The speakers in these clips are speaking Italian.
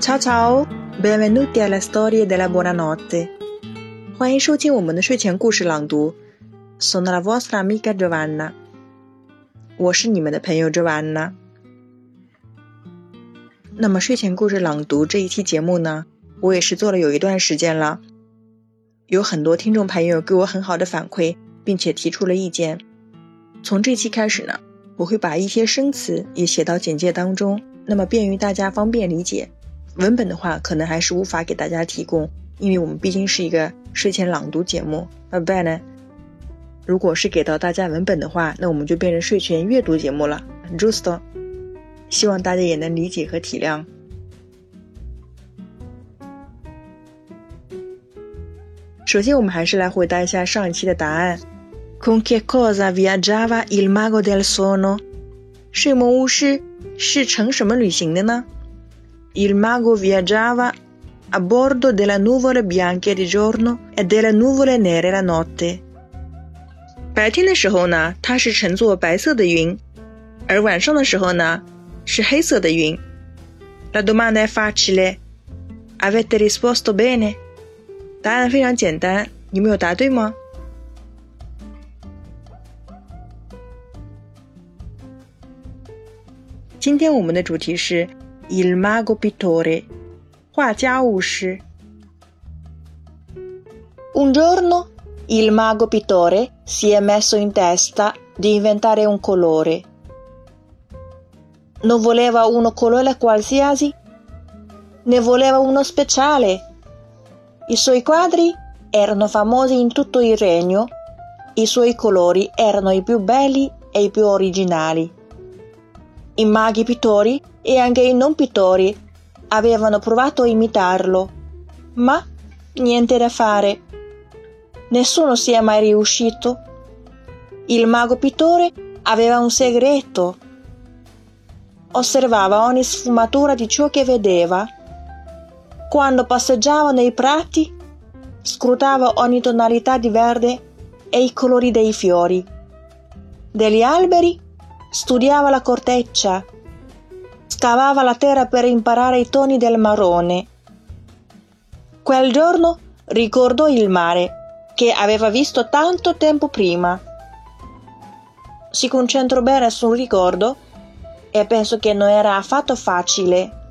Ciao ciao, benvenuti alla storia della buonanotte. 欢迎收听我们的睡前故事朗读。Sono la vostra amica Giovanna. 我是你们的朋友 Giovanna。那么睡前故事朗读这一期节目呢，我也是做了有一段时间了。有很多听众朋友给我很好的反馈，并且提出了意见。从这期开始呢，我会把一些生词也写到简介当中，那么便于大家方便理解。文本的话，可能还是无法给大家提供，因为我们毕竟是一个睡前朗读节目。那不然呢？如果是给到大家文本的话，那我们就变成睡前阅读节目了。Just，希望大家也能理解和体谅。首先，我们还是来回答一下上一期的答案。Con che cosa viaggiava il mago del sonno？睡魔巫师是乘什么旅行的呢？Il mago viaggiava a bordo delle nuvole bianche di giorno e delle nuvole nere la notte。白天的时候呢，他是乘坐白色的云，而晚上的时候呢，是黑色的云。La domanda è facile. Avete risposto bene？ 答案非常简单，你们有答对吗？今天我们的主题是 Il mago pittore，画家巫师。Un giorno il mago pittore si è messo in testa di inventare un colore. Non voleva uno colore qualsiasi, ne voleva uno speciale. I suoi quadri erano famosi in tutto il regno, i suoi colori erano i più belli e i più originali. I maghi pittori e anche i non pittori avevano provato a imitarlo, ma niente da fare. Nessuno si è mai riuscito. Il mago pittore aveva un segreto. Osservava ogni sfumatura di ciò che vedeva. Quando passeggiava nei prati, scrutava ogni tonalità di verde e i colori dei fiori. Degli alberi studiava la corteccia, scavava la terra per imparare i toni del marrone. Quel giorno ricordò il mare che aveva visto tanto tempo prima. Si concentrò bene sul ricordo e penso che non era affatto facile.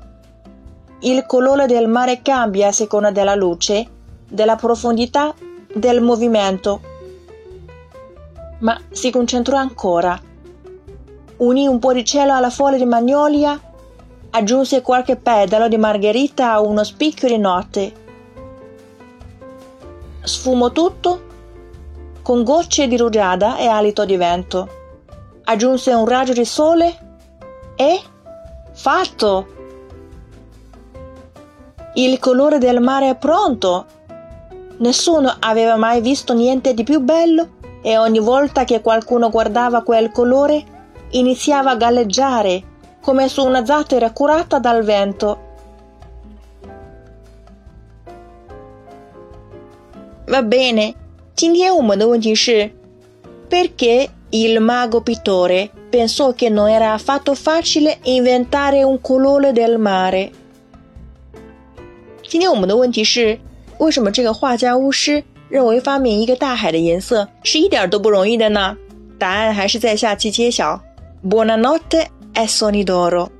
Il colore del mare cambia a seconda della luce, della profondità, del movimento. Ma si concentrò ancora unì un po' di cielo alla foglia di magnolia, aggiunse qualche pedalo di margherita a uno spicchio di notte. Sfumò tutto con gocce di rugiada e alito di vento. Aggiunse un raggio di sole e fatto! Il colore del mare è pronto. Nessuno aveva mai visto niente di più bello e ogni volta che qualcuno guardava quel colore iniziava a galleggiare come su una zattera curata dal vento. Va bene, 今天我们的问题是 perché il mago pittore pensò che non era affatto facile inventare un colore del mare. 今天我们的问题是为什么这个画家巫师认为发明一个大海的颜色是一点都不容易的呢？答案还是在下期揭晓。Buonanotte e soni d'oro.